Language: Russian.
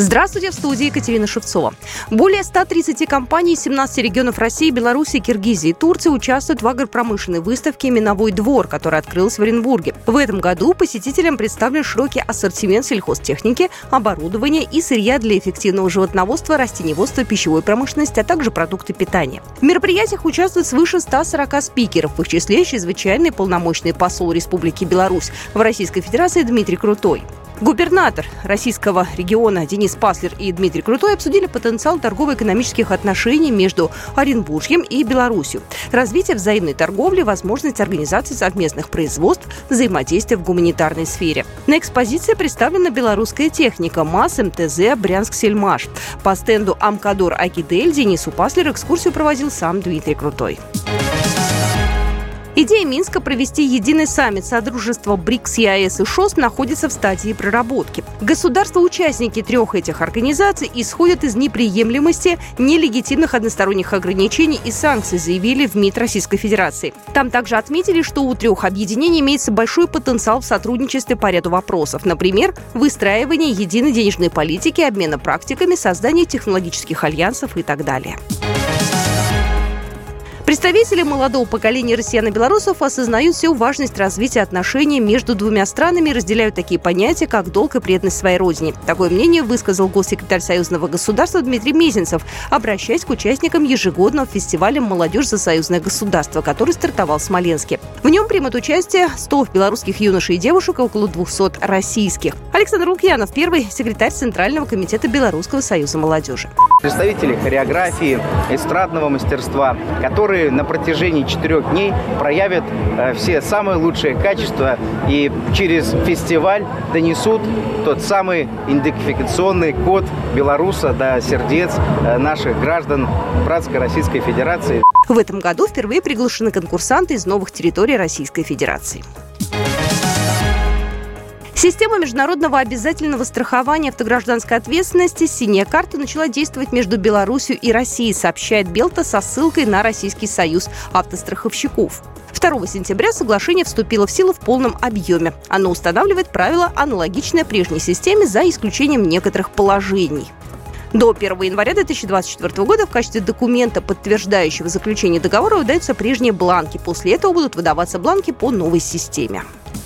Здравствуйте, в студии Екатерина Шевцова. Более 130 компаний из 17 регионов России, Беларуси, Киргизии и Турции участвуют в агропромышленной выставке «Миновой двор», которая открылась в Оренбурге. В этом году посетителям представлен широкий ассортимент сельхозтехники, оборудования и сырья для эффективного животноводства, растениеводства, пищевой промышленности, а также продукты питания. В мероприятиях участвуют свыше 140 спикеров, в их числе чрезвычайный полномочный посол Республики Беларусь в Российской Федерации Дмитрий Крутой. Губернатор российского региона Денис Паслер и Дмитрий Крутой обсудили потенциал торгово-экономических отношений между Оренбуржьем и Беларусью, развитие взаимной торговли, возможность организации совместных производств, взаимодействия в гуманитарной сфере. На экспозиции представлена белорусская техника МАС, МТЗ, Брянск, Сельмаш. По стенду Амкадор Акидель Денису Паслер экскурсию проводил сам Дмитрий Крутой. Идея Минска провести единый саммит Содружества БРИКС, ЕАЭС и ШОС находится в стадии проработки. Государства-участники трех этих организаций исходят из неприемлемости нелегитимных односторонних ограничений и санкций, заявили в МИД Российской Федерации. Там также отметили, что у трех объединений имеется большой потенциал в сотрудничестве по ряду вопросов. Например, выстраивание единой денежной политики, обмена практиками, создание технологических альянсов и так далее. Представители молодого поколения россиян и белорусов осознают всю важность развития отношений между двумя странами и разделяют такие понятия, как долг и преданность своей родине. Такое мнение высказал госсекретарь Союзного государства Дмитрий Мезенцев, обращаясь к участникам ежегодного фестиваля «Молодежь за союзное государство», который стартовал в Смоленске. В нем примут участие 100 белорусских юношей и девушек и около 200 российских. Александр Лукьянов, первый секретарь Центрального комитета Белорусского союза молодежи. Представители хореографии, эстрадного мастерства, которые которые на протяжении четырех дней проявят э, все самые лучшие качества и через фестиваль донесут тот самый идентификационный код белоруса до сердец э, наших граждан Братской Российской Федерации. В этом году впервые приглашены конкурсанты из новых территорий Российской Федерации. Система международного обязательного страхования автогражданской ответственности «Синяя карта» начала действовать между Беларусью и Россией, сообщает Белта со ссылкой на Российский союз автостраховщиков. 2 сентября соглашение вступило в силу в полном объеме. Оно устанавливает правила, аналогичные прежней системе, за исключением некоторых положений. До 1 января 2024 года в качестве документа, подтверждающего заключение договора, выдаются прежние бланки. После этого будут выдаваться бланки по новой системе.